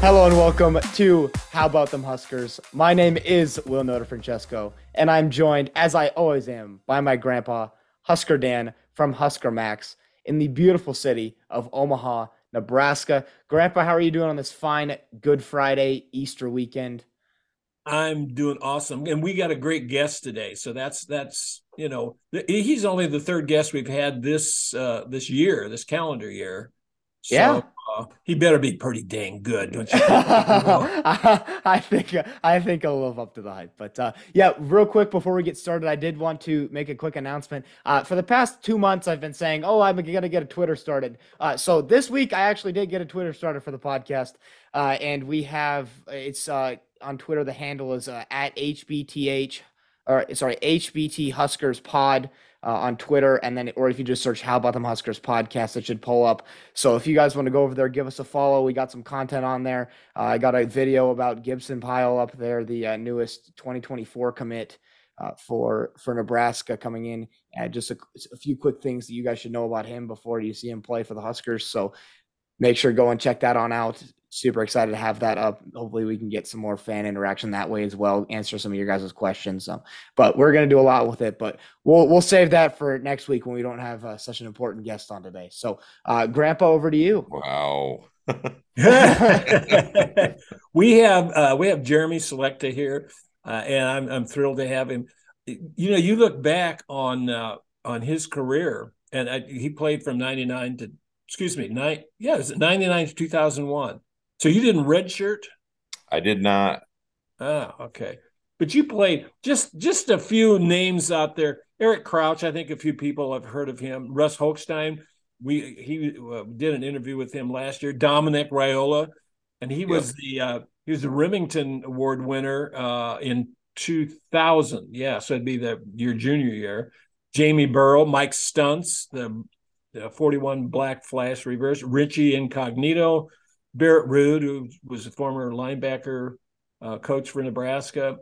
Hello and welcome to How About Them Huskers. My name is Will Noda Francesco, and I'm joined, as I always am, by my grandpa, Husker Dan from Husker Max, in the beautiful city of Omaha, Nebraska. Grandpa, how are you doing on this fine Good Friday Easter weekend? I'm doing awesome, and we got a great guest today. So that's that's you know he's only the third guest we've had this uh, this year, this calendar year. So, yeah. Uh, he better be pretty dang good, don't you? I think I think I'll live up to the hype. But uh, yeah, real quick before we get started, I did want to make a quick announcement. Uh, for the past two months, I've been saying, "Oh, I'm gonna get a Twitter started." Uh, so this week, I actually did get a Twitter started for the podcast, uh, and we have it's uh, on Twitter. The handle is at HBTH or sorry HBT Huskers Pod uh, on Twitter, and then or if you just search "How About Them Huskers" podcast, it should pull up. So if you guys want to go over there, give us a follow. We got some content on there. Uh, I got a video about Gibson Pyle up there, the uh, newest 2024 commit. Uh, for for Nebraska coming in, and just a, a few quick things that you guys should know about him before you see him play for the Huskers. So make sure go and check that on out super excited to have that up. Hopefully, we can get some more fan interaction that way as well. Answer some of your guys' questions. Um, but we're gonna do a lot with it. But we'll we'll save that for next week when we don't have uh, such an important guest on today. So, uh, Grandpa, over to you. Wow. we have uh, we have Jeremy Slechta here, uh, and I'm I'm thrilled to have him. You know, you look back on uh, on his career, and I, he played from '99 to excuse me, nine yeah, it was '99 to 2001 so you didn't redshirt? I did not. Ah, okay. But you played just just a few names out there. Eric Crouch, I think a few people have heard of him. Russ Hochstein, we he uh, did an interview with him last year. Dominic Raiola, and he was the uh, he was the Rimington Award winner uh, in 2000. Yeah, so it'd be the your junior year. Jamie Burrow, Mike Stuntz, the, the 41 Black Flash reverse, Richie Incognito, Barrett Ruud, who was a former linebacker uh, coach for Nebraska,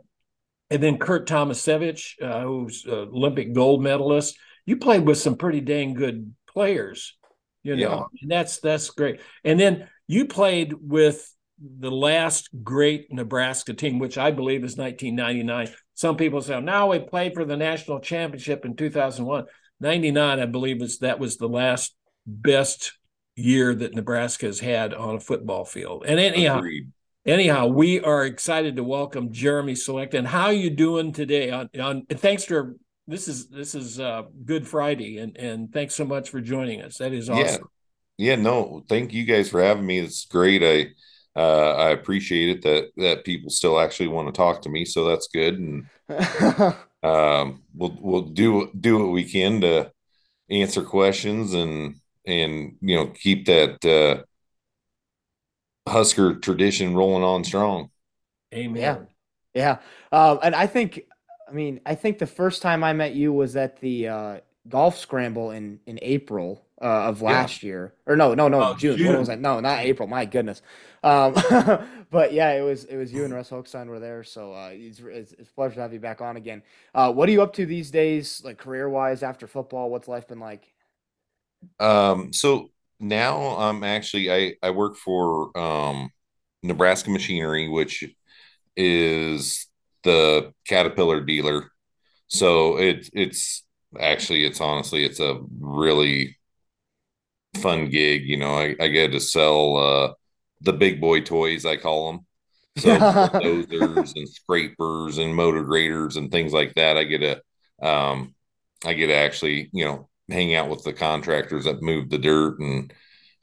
and then Kurt Tomasevicz, uh, who's an Olympic gold medalist. You played with some pretty dang good players, you know, yeah. and that's that's great. And then you played with the last great Nebraska team, which I believe is 1999. Some people say, now we played for the national championship in 2001. 99, I believe, was that was the last best year that Nebraska has had on a football field. And anyhow, Agreed. anyhow, we are excited to welcome Jeremy Slechta. And how you doing today? On, on thanks for this is this is uh, Good Friday, and and thanks so much for joining us. That is awesome. Yeah, yeah no, thank you guys for having me. It's great. I uh, I appreciate it that that people still actually want to talk to me, so that's good. And um, we'll we'll do do what we can to answer questions and and you know keep that uh, Husker tradition rolling on strong. Amen. Yeah, yeah. Um, and I think, I mean, I think the first time I met you was at the uh, golf scramble in in April uh, of last yeah. year, or no, no, no, oh, June. June. What was that? No, not April. My goodness. Um, but yeah, it was it was you and Russ Hochstein were there, so uh, it's, it's, it's a pleasure to have you back on again. Uh, what are you up to these days, like career wise after football? What's life been like? Um, so now I'm actually I I work for um Nebraska Machinery, which is the Caterpillar dealer. So it's it's actually it's honestly it's a really fun gig. You know, I, I get to sell uh the big boy toys I call them. So dozers and scrapers and motor graders and things like that. I get to um I get to actually, you know, hang out with the contractors that move the dirt and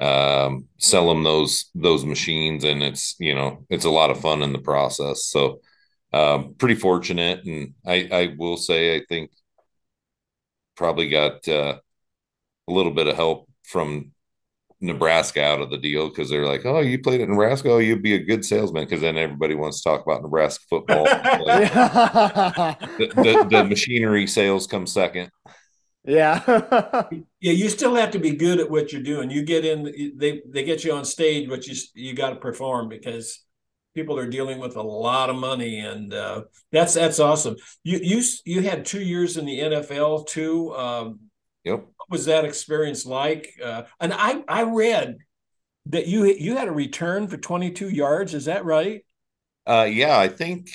um, sell them those those machines, and it's you know it's a lot of fun in the process. So um, pretty fortunate, and I, I will say I think probably got uh, a little bit of help from Nebraska out of the deal because they're like, "Oh, you played at Nebraska. Oh, you'd be a good salesman." Because then everybody wants to talk about Nebraska football. the, the, the machinery sales come second. Yeah. yeah, you still have to be good at what you're doing. You get in they they get you on stage but you you got to perform because people are dealing with a lot of money and uh, that's that's awesome. You you you had 2 years in the NFL too. Um, yep. What was that experience like? Uh, and I I read that you you had a return for 22 yards. Is that right? Uh, yeah, I think.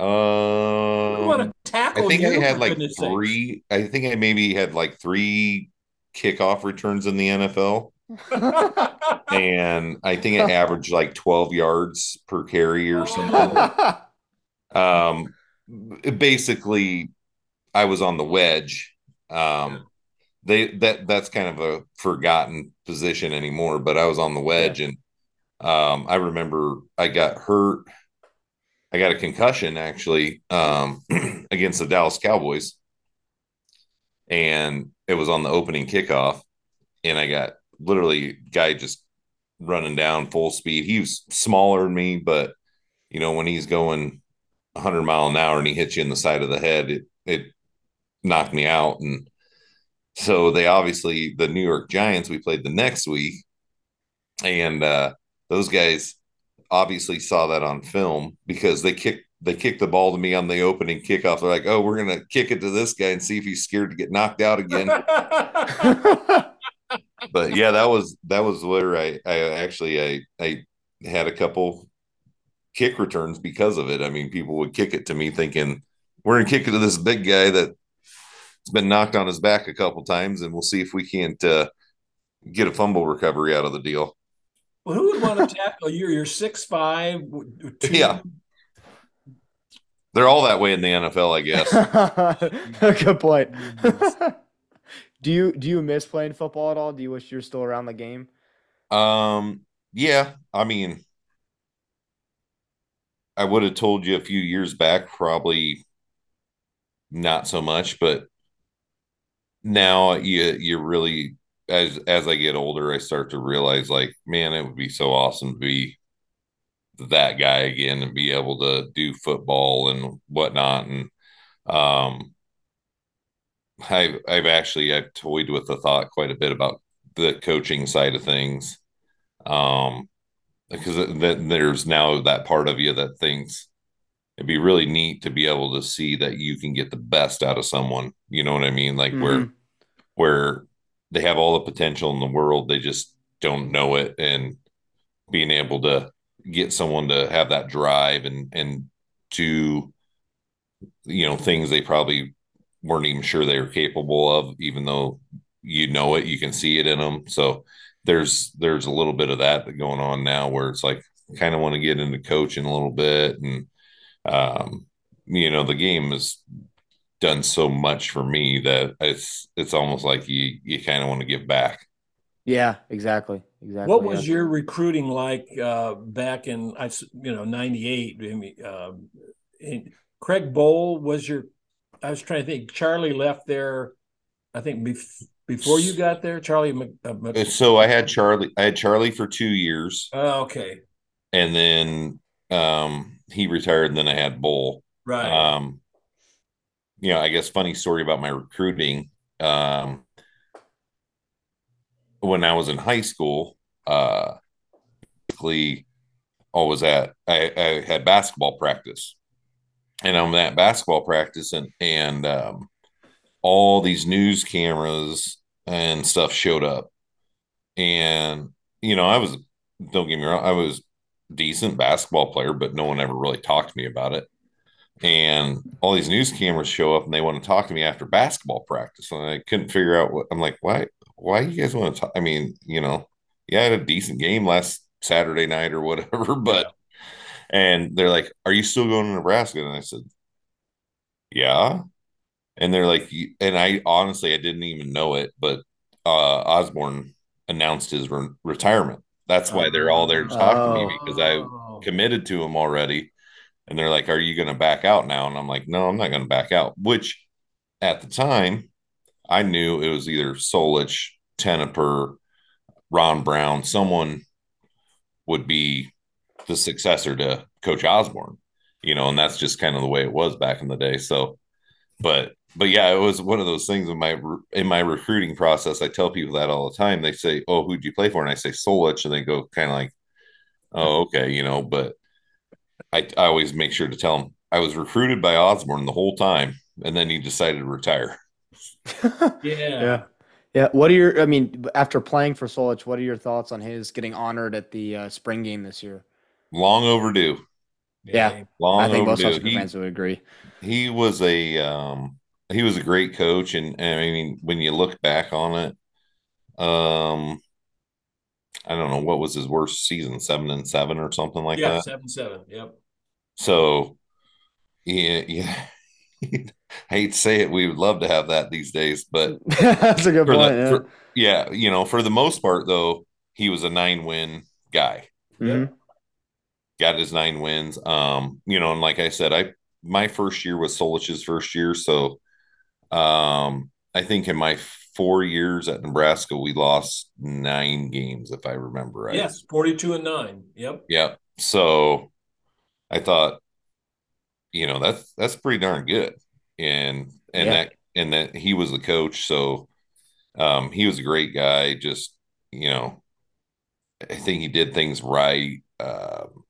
Um, want to tackle I think you, I had like three. I think I maybe had like three kickoff returns in the NFL, and I think it averaged like twelve yards per carry or something. Um, basically, I was on the wedge. Um, they that that's kind of a forgotten position anymore, but I was on the wedge, and um, I remember I got hurt. I got a concussion actually um, against the Dallas Cowboys, and it was on the opening kickoff, and I got literally guy just running down full speed. He was smaller than me, but you know when he's going 100 mile an hour and he hits you in the side of the head, it it knocked me out, and so they obviously the New York Giants we played the next week, and uh, those guys obviously saw that on film because they kicked they kicked the ball to me on the opening kickoff. They're like, "Oh, we're gonna kick it to this guy and see if he's scared to get knocked out again." but yeah, that was that was where I I actually I I had a couple kick returns because of it. I mean, people would kick it to me thinking we're gonna kick it to this big guy that's been knocked on his back a couple times, and we'll see if we can't uh, get a fumble recovery out of the deal. Well, who would want to tackle you? You're six five. Two, Yeah. They're all that way in the NFL, I guess. Good point. do you do you miss playing football at all? Do you wish you're still around the game? Um, yeah, I mean, I would have told you a few years back, probably not so much, but now you you really as as I get older, I start to realize like, man, it would be so awesome to be that guy again and be able to do football and whatnot. And um I've I've actually I've toyed with the thought quite a bit about the coaching side of things. Um because then there's now that part of you that thinks it'd be really neat to be able to see that you can get the best out of someone. You know what I mean? Like where Mhm. where they have all the potential in the world, they just don't know it, and being able to get someone to have that drive and and do you know things they probably weren't even sure they were capable of, even though you know it, you can see it in them. So there's there's a little bit of that going on now where it's like kind of want to get into coaching a little bit and um you know the game has done so much for me that it's it's almost like you you kind of want to give back Yeah, exactly. Exactly. What was yeah. your recruiting like uh, back in I you know '98? I mean, um, Craig Bohl was your. I was trying to think. Charlie left there, I think bef- before you got there. Charlie. Mc, uh, Mc- so i had charlie i had charlie for two years oh, okay, and then um he retired and then i had bohl right. um you know i guess funny story about my recruiting um when i was in high school uh basically I was at I, I had basketball practice. And I'm at basketball practice and and um all these news cameras and stuff showed up. And you know I was don't get me wrong I was decent basketball player but no one ever really talked to me about it and all these news cameras show up and they want to talk to me after basketball practice and I couldn't figure out what I'm like why why you guys want to talk I mean you know yeah I had a decent game last Saturday night or whatever but and they're like are you still going to Nebraska and I said yeah and they're like and I honestly I didn't even know it but uh Osborne announced his re- retirement that's why they're all there to talk to me because I Oh. committed to him already. And they're like, Are you going to back out now? And I'm like, No, I'm not going to back out. Which at the time, I knew it was either Solich, Tenopir, Ron Brown, someone would be the successor to Coach Osborne, you know, and that's just kind of the way it was back in the day. So, but but yeah, it was one of those things in my in my recruiting process. I tell people that all the time. They say, "Oh, who'd you play for?" And I say Solich, and they go kind of like, "Oh, okay," you know. But I, I always make sure to tell him I was recruited by Osborne the whole time, and then he decided to retire. Yeah. yeah. Yeah. What are your? I mean, after playing for Solich, what are your thoughts on his getting honored at the uh, spring game this year? Long overdue. Yeah, Long I think most overdue. Husker He, fans would agree. he was a um, he was a great coach, and, and I mean, when you look back on it, um, I don't know what was his worst season, seven and seven or something like yeah, that. seven seven. Yep. So, yeah, yeah. I hate to say it, we would love to have that these days, but That's a good point. the, yeah. for, yeah, you know, for the most part, though, he was a nine win guy. Mhm. Got his nine wins. Um, you know, and like I said, I my first year was Solich's first year, so um, I think in my four years at Nebraska, we lost nine games, if I remember right. Yes, forty two and nine. Yep. Yep. So I thought, you know, that's that's pretty darn good. And and Yeah. that and that he was the coach, so um he was a great guy, just you know, I think he did things right. Um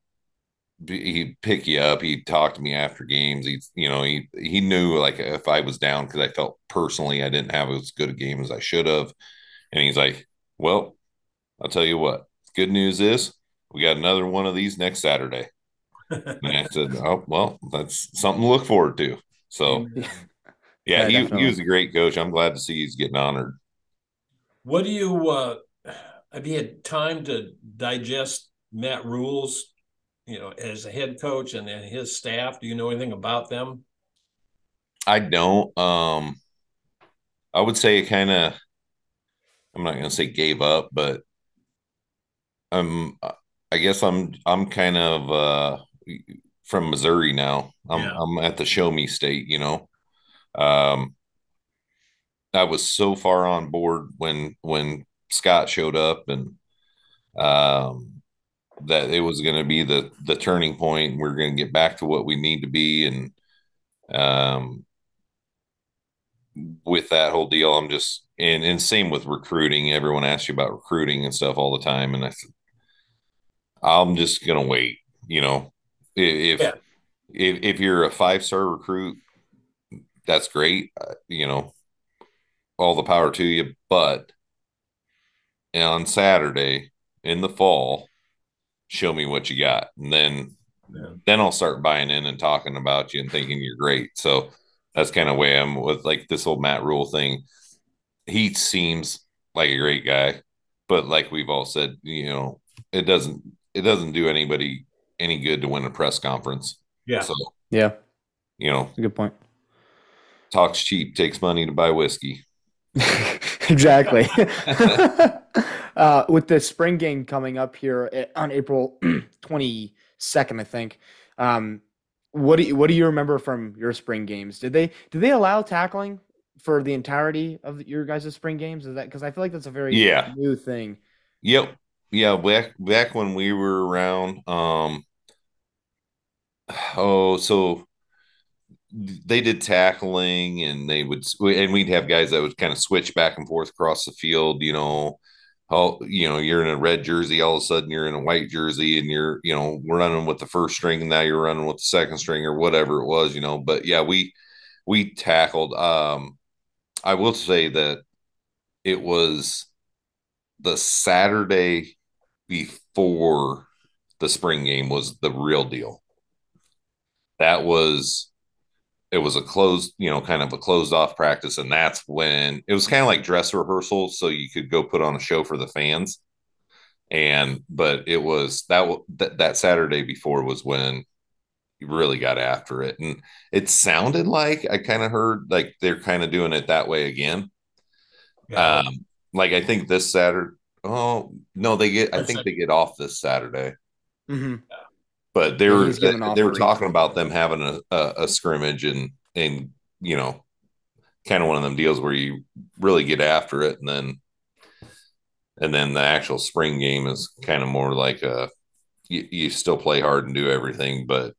he'd pick you up, he'd talk to me after games. He you know, he he knew like if I was down because I felt personally I didn't have as good a game as I should have. And he's like, Well, I'll tell you what, good news is we got another one of these next Saturday. And I said, "Oh well, that's something to look forward to." So yeah, Yeah, he, definitely. he was a great coach. I'm glad to see he's getting honored. What do you uh have you had time to digest Matt Rhule, you know, as a head coach and, and his staff? Do you know anything about them? I don't. Um, I would say kind of. I'm not gonna say gave up, but I'm. I guess I'm. I'm kind of uh, from Missouri now. I'm. Yeah. I'm at the Show Me State. You know. Um, I was so far on board when when Scott showed up and um that it was going to be the the turning point we're going to get back to what we need to be and um with that whole deal i'm just and and same with recruiting everyone asks you about recruiting and stuff all the time and i said i'm just going to wait you know if Yeah. if if you're a five star recruit that's great uh, you know all the power to you but on saturday in the fall show me what you got and then Yeah. then i'll start buying in and talking about you and thinking you're great so that's kind of way i'm with like this whole matt rhule thing he seems like a great guy but like we've all said you know it doesn't it doesn't do anybody any good to win a press conference Yeah. so Yeah, you know a good point. talks cheap takes money to buy whiskey exactly. uh, with the spring game coming up here eh, on April 22nd, I think. Um, what do you, what do you remember from your spring games? Did they did they allow tackling for the entirety of your guys' spring games? Is that because I feel like that's a very Yeah. new thing. Yep. Yeah, back back when we were around, um oh, so they did tackling and they would and we'd have guys that would kind of switch back and forth across the field, you know. All you know, you're in a red jersey, all of a sudden you're in a white jersey and you're, you know, running with the first string and now you're running with the second string or whatever it was, you know. But yeah, we we tackled. Um I will say that it was the Saturday before the spring game was the real deal. That was it was a closed, you know, kind of a closed off practice, and that's when it was kind of like dress rehearsal, so you could go put on a show for the fans. And but it was that that, that Saturday before was when you really got after it, and it sounded like I kind of heard like they're kind of doing it that way again. Yeah. Um, like I think this Saturday. Oh no, they get. I think like- they get off this Saturday, hmm but they were he's they were talking about them having a, a, a scrimmage and and you know, kind of one of them deals where you really get after it, and then and then the actual spring game is kind of more like a you, you still play hard and do everything, but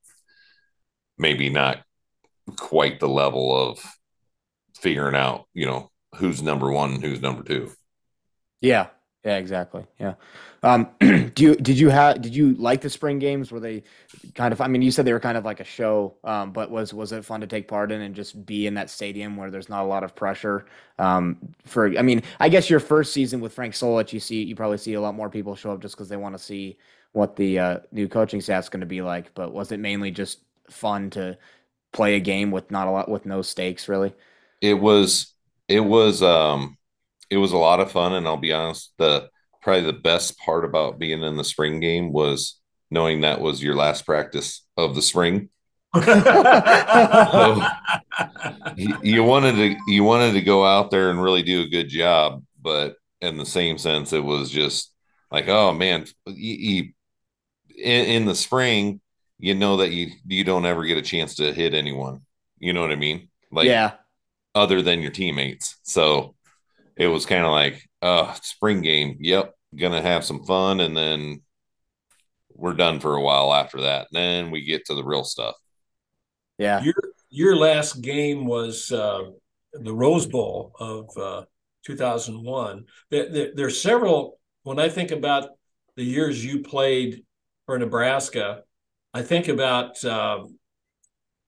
maybe not quite the level of figuring out you know who's number one and who's number two. Yeah, Yeah, exactly. Yeah. Um, do you did you have did you like the spring games? Were they kind of? I mean, you said they were kind of like a show, um, but was was it fun to take part in and just be in that stadium where there's not a lot of pressure? Um, for I mean, I guess your first season with Frank Solich, you see you probably see a lot more people show up just because they want to see what the uh, new coaching staff's going to be like. But was it mainly just fun to play a game with not a lot with no stakes, really? It was it was um it was a lot of fun, and I'll be honest, the probably the best part about being in the spring game was knowing that was your last practice of the spring. so, you, you wanted to you wanted to go out there and really do a good job, but in the same sense, it was just like, oh man, you, you, in, in the spring, you know that you you don't ever get a chance to hit anyone. You know what I mean? Like, yeah, other than your teammates. So it was kind of like, uh, spring game. Yep, gonna have some fun, and then we're done for a while after that. And then we get to the real stuff. Yeah. Your your last game was uh, the Rose Bowl of uh, 2001. There, there, there's several. When I think about the years you played for Nebraska, I think about, uh, of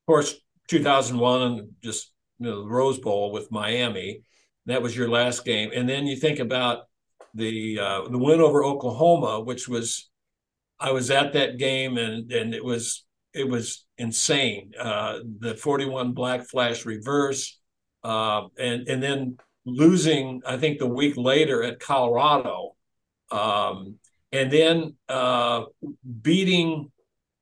course, 2001, and just you know, the Rose Bowl with Miami. That was your last game, and then you think about the uh, the win over Oklahoma, which was I was at that game, and and it was it was insane. Uh, the 41 black flash reverse, uh, and and then losing, I think the week later at Colorado, um, and then uh, beating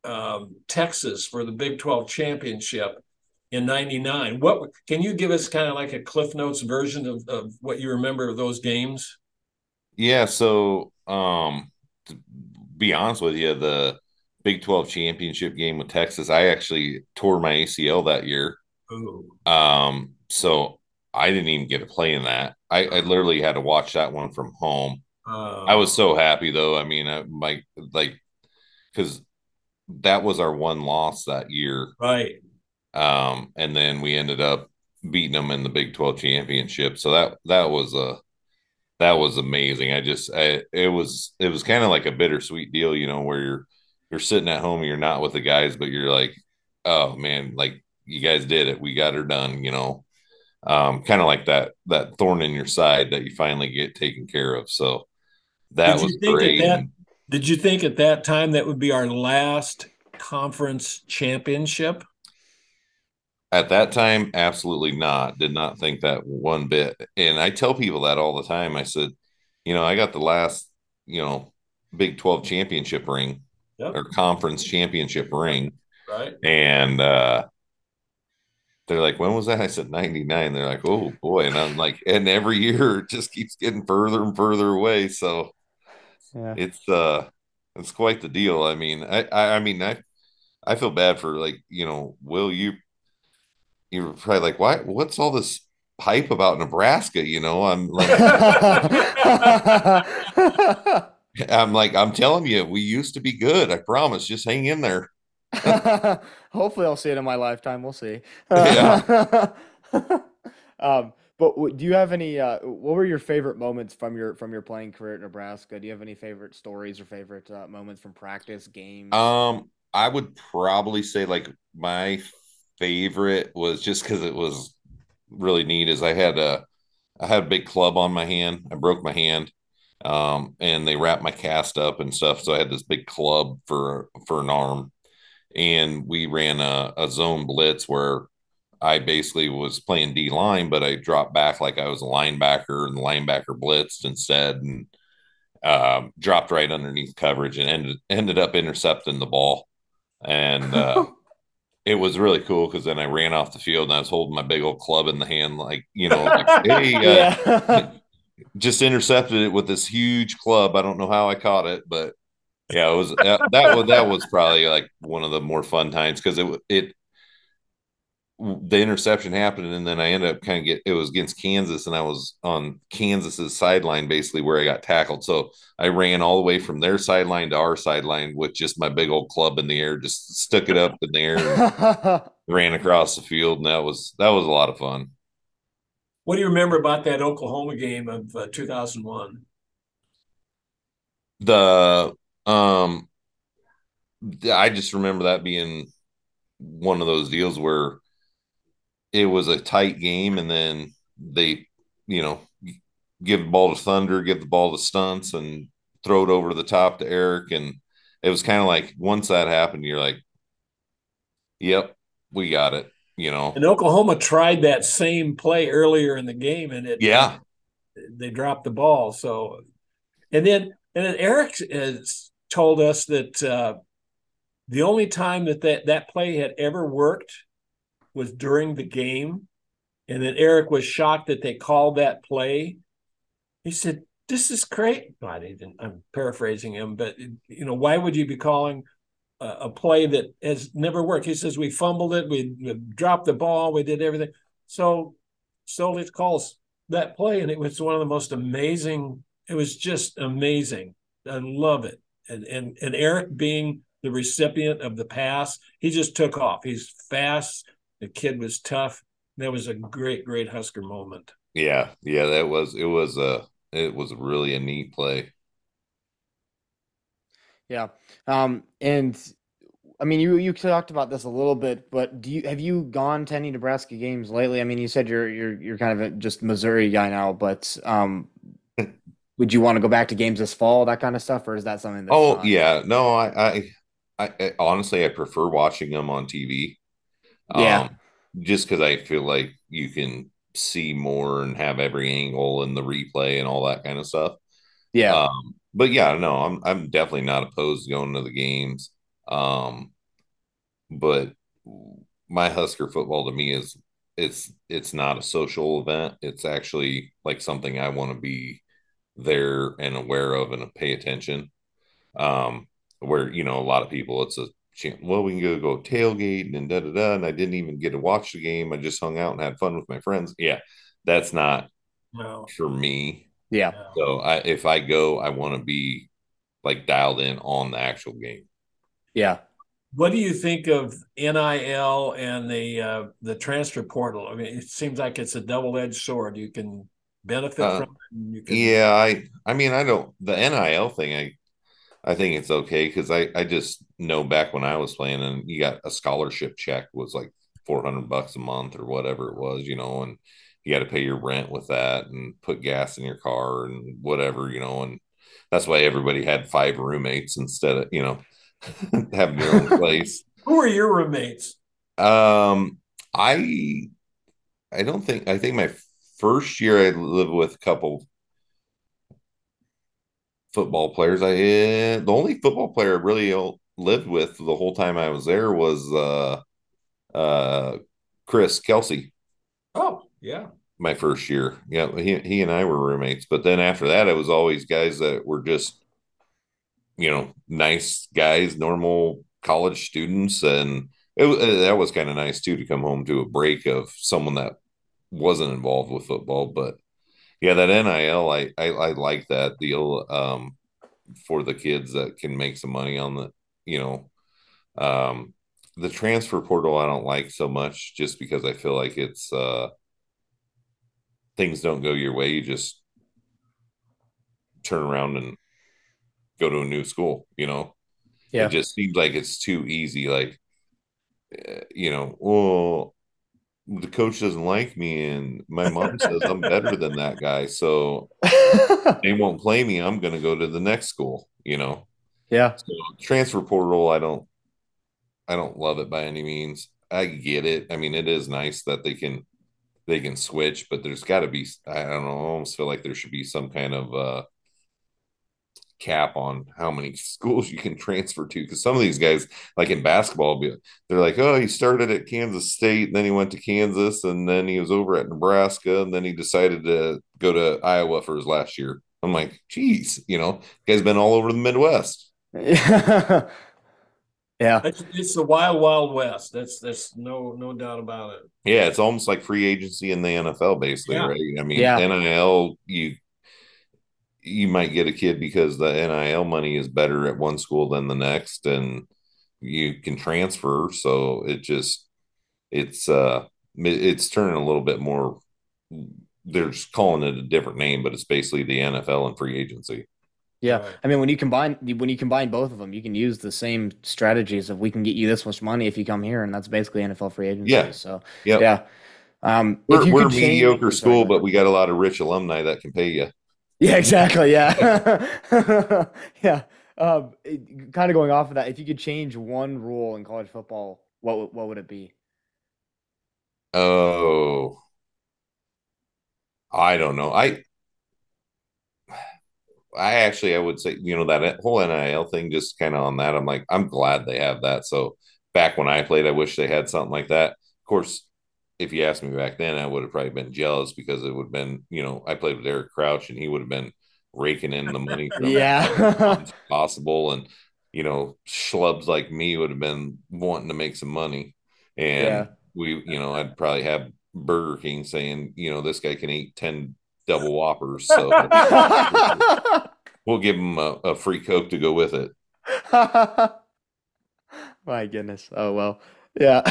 um, Texas for the Big 12 championship in 99 what can you give us kind of like a cliff notes version of, of what you remember of those games? Yeah so um to be honest with you the big 12 championship game with texas i actually tore my acl that year. Ooh. um so i didn't even get to play in that. I, I literally had to watch that one from home. Uh, i was so happy though. I mean I, my like because that was our one loss that year. Right um, and then we ended up beating them in the Big 12 championship. So that that was a that was amazing. I just I, it was it was kind of like a bittersweet deal, you know, where you're you're sitting at home and you're not with the guys, but you're like, oh man, like you guys did it. We got her done, you know. Um, kind of like that that thorn in your side that you finally get taken care of. So that was great. That, did you think at that time that would be our last conference championship? At that time, absolutely not. Did not think that one bit. And I tell people that all the time. I said, you know, I got the last, you know, Big 12 championship ring yep. or conference championship ring. Right. And uh they're like, when was that? I said 99. They're like, oh boy. And I'm like, and every year it just keeps getting further and further away. So yeah. it's uh it's quite the deal. I mean, I, I I mean I I feel bad for like, you know, Will, you you're probably like, why? What's all this hype about Nebraska? You know, I'm like, I'm like, I'm telling you, we used to be good. I promise. Just hang in there. Hopefully, I'll see it in my lifetime. We'll see. Yeah. um, but do you have any? Uh, what were your favorite moments from your from your playing career at Nebraska? Do you have any favorite stories or favorite uh, moments from practice games? Um, I would probably say like my favorite was just because it was really neat. Is I had a I had a big club on my hand. I broke my hand, um, and they wrapped my cast up and stuff. So I had this big club for for an arm, and we ran a, a zone blitz where I basically was playing D line, but I dropped back like I was a linebacker, and the linebacker blitzed instead, and uh, dropped right underneath coverage and ended ended up intercepting the ball. And uh, it was really cool because then I ran off the field and I was holding my big old club in the hand, like you know, like, hey, uh, yeah. just intercepted it with this huge club. I don't know how I caught it, but yeah, it was that, that was that was probably like one of the more fun times because it it the interception happened and then I ended up kind of get it was against Kansas and I was on Kansas's sideline basically where I got tackled. So I ran all the way from their sideline to our sideline with just my big old club in the air, just stuck it up in the air ran across the field and that was that was a lot of fun. What do you remember about that Oklahoma game of uh, 2001? the um I just remember that being one of those deals where it was a tight game and then they, you know, give the ball to Thunder, give the ball to Stuntz and throw it over the top to Eric. And it was kind of like once that happened, you're like, yep, we got it, you know. And Oklahoma tried that same play earlier in the game and it, yeah, they dropped the ball. So, and then, and then Eric has told us that, uh, the only time that, that that play had ever worked was during the game. And then Eric was shocked that they called that play. He said, This is great. Well, I didn't, I'm paraphrasing him, but you know, why would you be calling a, a play that has never worked? He says, We fumbled it, we, we dropped the ball, we did everything. So Solich calls that play, and it was one of the most amazing. It was just amazing. I love it. And and and Eric being the recipient of the pass. He just took off. He's fast. The kid was tough. That was a great, great Husker moment. Yeah, yeah, that was it was a it was really a neat play. Yeah. Um and I mean you you talked about this a little bit, but do you have you gone to any Nebraska games lately? I mean, you said you're you're you're kind of a just Missouri guy now, but um would you want to go back to games this fall, that kind of stuff, or is that something that's Oh not? yeah, no, I I I, I honestly I prefer watching them on TV. Yeah. Um, just because I feel like you can see more and have every angle and the replay and all that kind of stuff. Yeah. Um, but yeah, no, I'm I'm definitely not opposed to going to the games. Um, but my Husker football to me is it's it's not a social event. It's actually like something I want to be there and aware of and pay attention. Um, where you know a lot of people, it's a well, we can go go tailgate and da da da. And I didn't even get to watch the game. I just hung out and had fun with my friends. Yeah, that's not No. for me. Yeah. So I, if I go, I want to be like dialed in on the actual game. Yeah. What do you think of NIL and the uh, the transfer portal? I mean, it seems like it's a double edged sword. You can benefit Uh, from it. and You can, Yeah, I I mean I don't the NIL thing I I think it's okay because I I just know back when I was playing and you got a scholarship check was like 400 bucks a month or whatever it was, you know, and you got to pay your rent with that and put gas in your car and whatever, you know, and that's why everybody had five roommates instead of, you know, having your own place. Who are your roommates? Um, I I don't think I think my first year I lived with a couple football players. I eh, the only football player I really lived with the whole time I was there was uh uh Chris Kelsay. Oh, yeah. My first year, yeah, he he and I were roommates. But then after that, it was always guys that were just you know nice guys, normal college students, and it that was kind of nice too to come home to a break of someone that wasn't involved with football, but yeah, that NIL, I, I, I like that deal um, for the kids that can make some money on the, you know, um, the transfer portal. I don't like so much just because I feel like it's uh, things don't go your way. You just turn around and go to a new school. You know, Yeah. it just seems like it's too easy. Like, uh, you know, well, the coach doesn't like me and my mom says I'm better than that guy. So they won't play me. I'm going to go to the next school, you know. yeah. So transfer portal, I don't I don't love it by any means. I get it. I mean, it is nice that they can they can switch, but there's got to be I don't know, I almost feel like there should be some kind of uh cap on how many schools you can transfer to because some of these guys like in basketball they're like oh he started at kansas state and then he went to kansas and then he was over at nebraska and then he decided to go to iowa for his last year i'm like geez you know guy's been all over the midwest yeah. Yeah. It's, it's the wild, wild west. That's that's no no doubt about it. yeah it's almost like free agency in the nfl basically Yeah. right i mean Yeah. nil you you might get a kid because the nil money is better at one school than the next and you can transfer so it just it's uh it's turning a little bit more they're just calling it a different name but it's basically the nfl and free agency Yeah, Right. I mean, when you combine when you combine both of them, you can use the same strategies of we can get you this much money if you come here, and that's basically NFL free agency. Yeah. So Yep. yeah, um, We're, if you we're a could change- mediocre sorry, school, but we got a lot of rich alumni that can pay you. Yeah, exactly, yeah, yeah. Um, kind of going off of that, if you could change one rule in college football, what would- what would it be? Oh, I don't know. I I actually I would say, you know, that whole NIL thing just kind of on that. I'm like, I'm glad they have that. So back when I played, I wish they had something like that. Of course, if you asked me back then, I would have probably been jealous because it would have been, you know, I played with Eric Crouch and he would have been raking in the money from Yeah. possible. And, you know, schlubs like me would have been wanting to make some money. And Yeah. we, you know, I'd probably have Burger King saying, you know, this guy can eat 10 double whoppers. So we'll give him a, a free Coke to go with it. My goodness. Oh well. Yeah.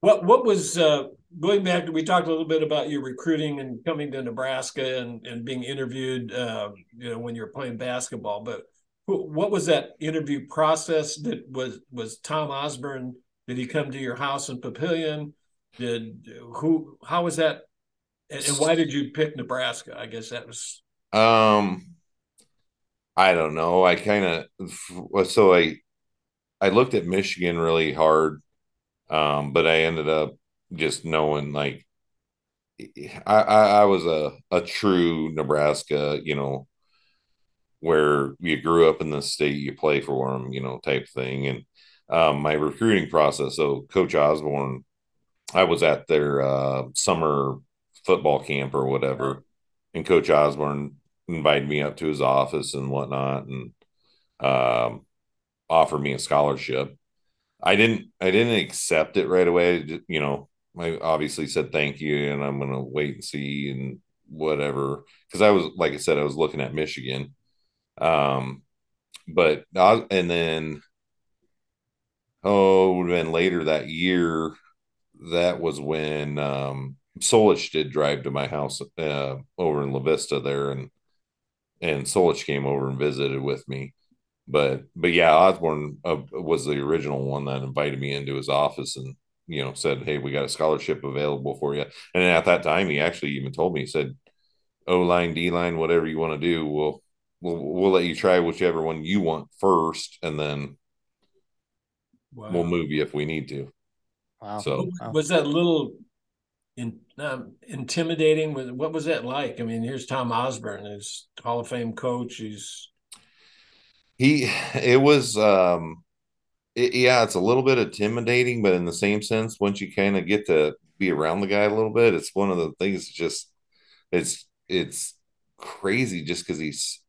What what was uh, going back we talked a little bit about your recruiting and coming to Nebraska and and being interviewed um, you know when you were playing basketball but what was that interview process? That was was Tom Osborne did he come to your house in Papillion? Did who how was that and, and why did you pick Nebraska? I guess that was Um, I don't know. I kind of so I I looked at Michigan really hard, um, but I ended up just knowing like I I, I was a a true Nebraska, you know, where you grew up in the state, you play for them, you know, type thing. And um, my recruiting process. So Coach Osborne, I was at their uh, summer football camp or whatever, and Coach Osborne invited me up to his office and whatnot, and um, offered me a scholarship. I didn't. I didn't accept it right away. You know, I obviously said thank you, and I'm gonna wait and see and whatever. Because I was, like I said, I was looking at Michigan. Um, but I, and then oh, it would have been later that year. That was when um, Solich did drive to my house uh, over in La Vista there, and and Solich came over and visited with me. But but yeah, Osborne uh, was the original one that invited me into his office and you know said, "Hey, we got a scholarship available for you." And at that time, he actually even told me, he said, "O line, D line, whatever you want to do, we'll we'll we'll let you try whichever one you want first, and then wow. we'll move you if we need to." wow. So was that a little in, um, intimidating? Was what was that like? I mean, here's Tom Osborne, who's Hall of Fame coach. He's he it was um it, yeah it's a little bit intimidating but in the same sense once you kind of get to be around the guy a little bit it's one of the things just it's it's crazy just because he's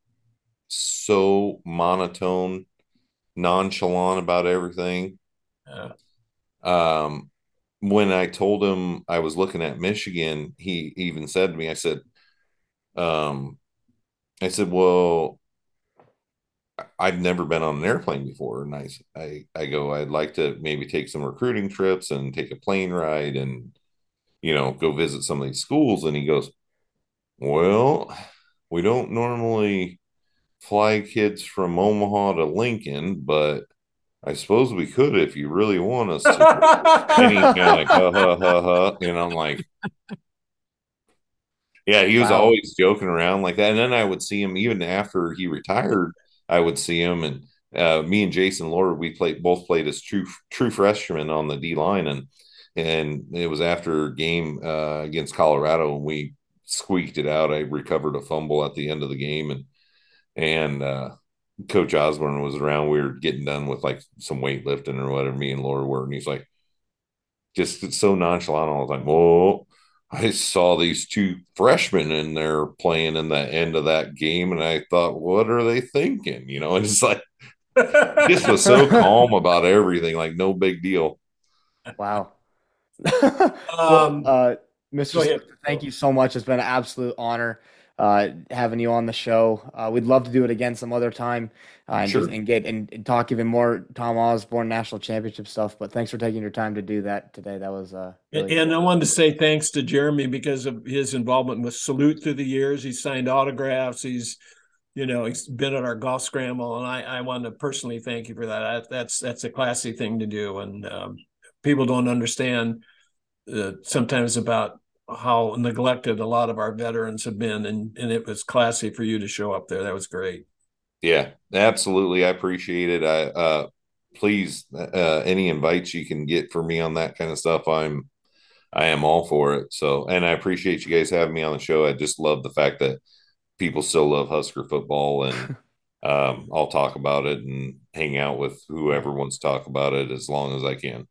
so monotone nonchalant about everything. Uh, um when i told him i was looking at michigan he even said to me i said um i said well I've never been on an airplane before, and I, I, I go, I'd like to maybe take some recruiting trips and take a plane ride, and you know, go visit some of these schools. And he goes, Well, we don't normally fly kids from Omaha to Lincoln, but I suppose we could if you really want us to. and he's kind of like, ha ha ha ha, and I'm like, yeah, he was Wow. always joking around like that. And then I would see him even after he retired. I would see him, and uh, me and Jason Lohr, we played both played as true true freshmen on the D line, and and it was after game uh, against Colorado, and we squeaked it out. I recovered a fumble at the end of the game, and and uh, Coach Osborne was around. We were getting done with like some weightlifting or whatever. Me and Lohr were, and he's like, just so nonchalant all the time. Whoa. I saw these two freshmen in there playing in the end of that game, and I thought, what are they thinking? You know, and it's like just was so calm about everything, like no big deal. Wow. Um, well, uh, Mr. Smith, thank you so much. It's been an absolute honor having you on the show. Uh, we'd love to do it again some other time uh, and, Sure. just, and get and, and talk even more Tom Osborne national championship stuff. But thanks for taking your time to do that today. That was uh, really and I wanted to say thanks to Jeremy because of his involvement with Salute through the years. He signed autographs. He's you know, he's been at our golf scramble, and I I want to personally thank you for that. I, that's that's a classy thing to do, and um, people don't understand uh, sometimes about how neglected a lot of our veterans have been, and and it was classy for you to show up there. That was great. Yeah, absolutely. I appreciate it. I uh, please uh, any invites you can get for me on that kind of stuff. I'm I am all for it. So, and I appreciate you guys having me on the show. I just love the fact that people still love Husker football, and um, I'll talk about it and hang out with whoever wants to talk about it as long as I can.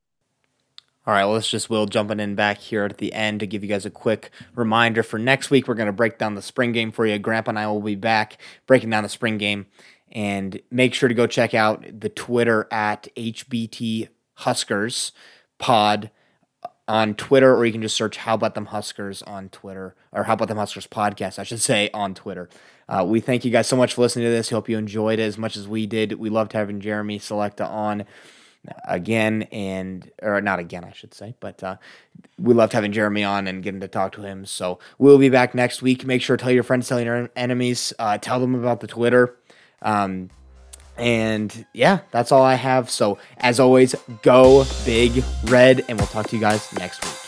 All right, let's just Will jumping in back here at the end to give you guys a quick reminder for next week. We're going to break down the spring game for you. Grandpa and I will be back breaking down the spring game, and make sure to go check out the Twitter at HBT Huskers Pod on Twitter, or you can just search "How About Them Huskers" on Twitter, or "How About Them Huskers" podcast, I should say, on Twitter. Uh, we thank you guys so much for listening to this. Hope you enjoyed it as much as we did. We loved having Jeremy Slechta on again, and or not again, I should say, but uh, we loved having Jeremy on and getting to talk to him. So we'll be back next week. Make sure tell your friends, tell your enemies, uh, tell them about the Twitter. Um, and yeah, that's all I have. So as always, go big red, and we'll talk to you guys next week.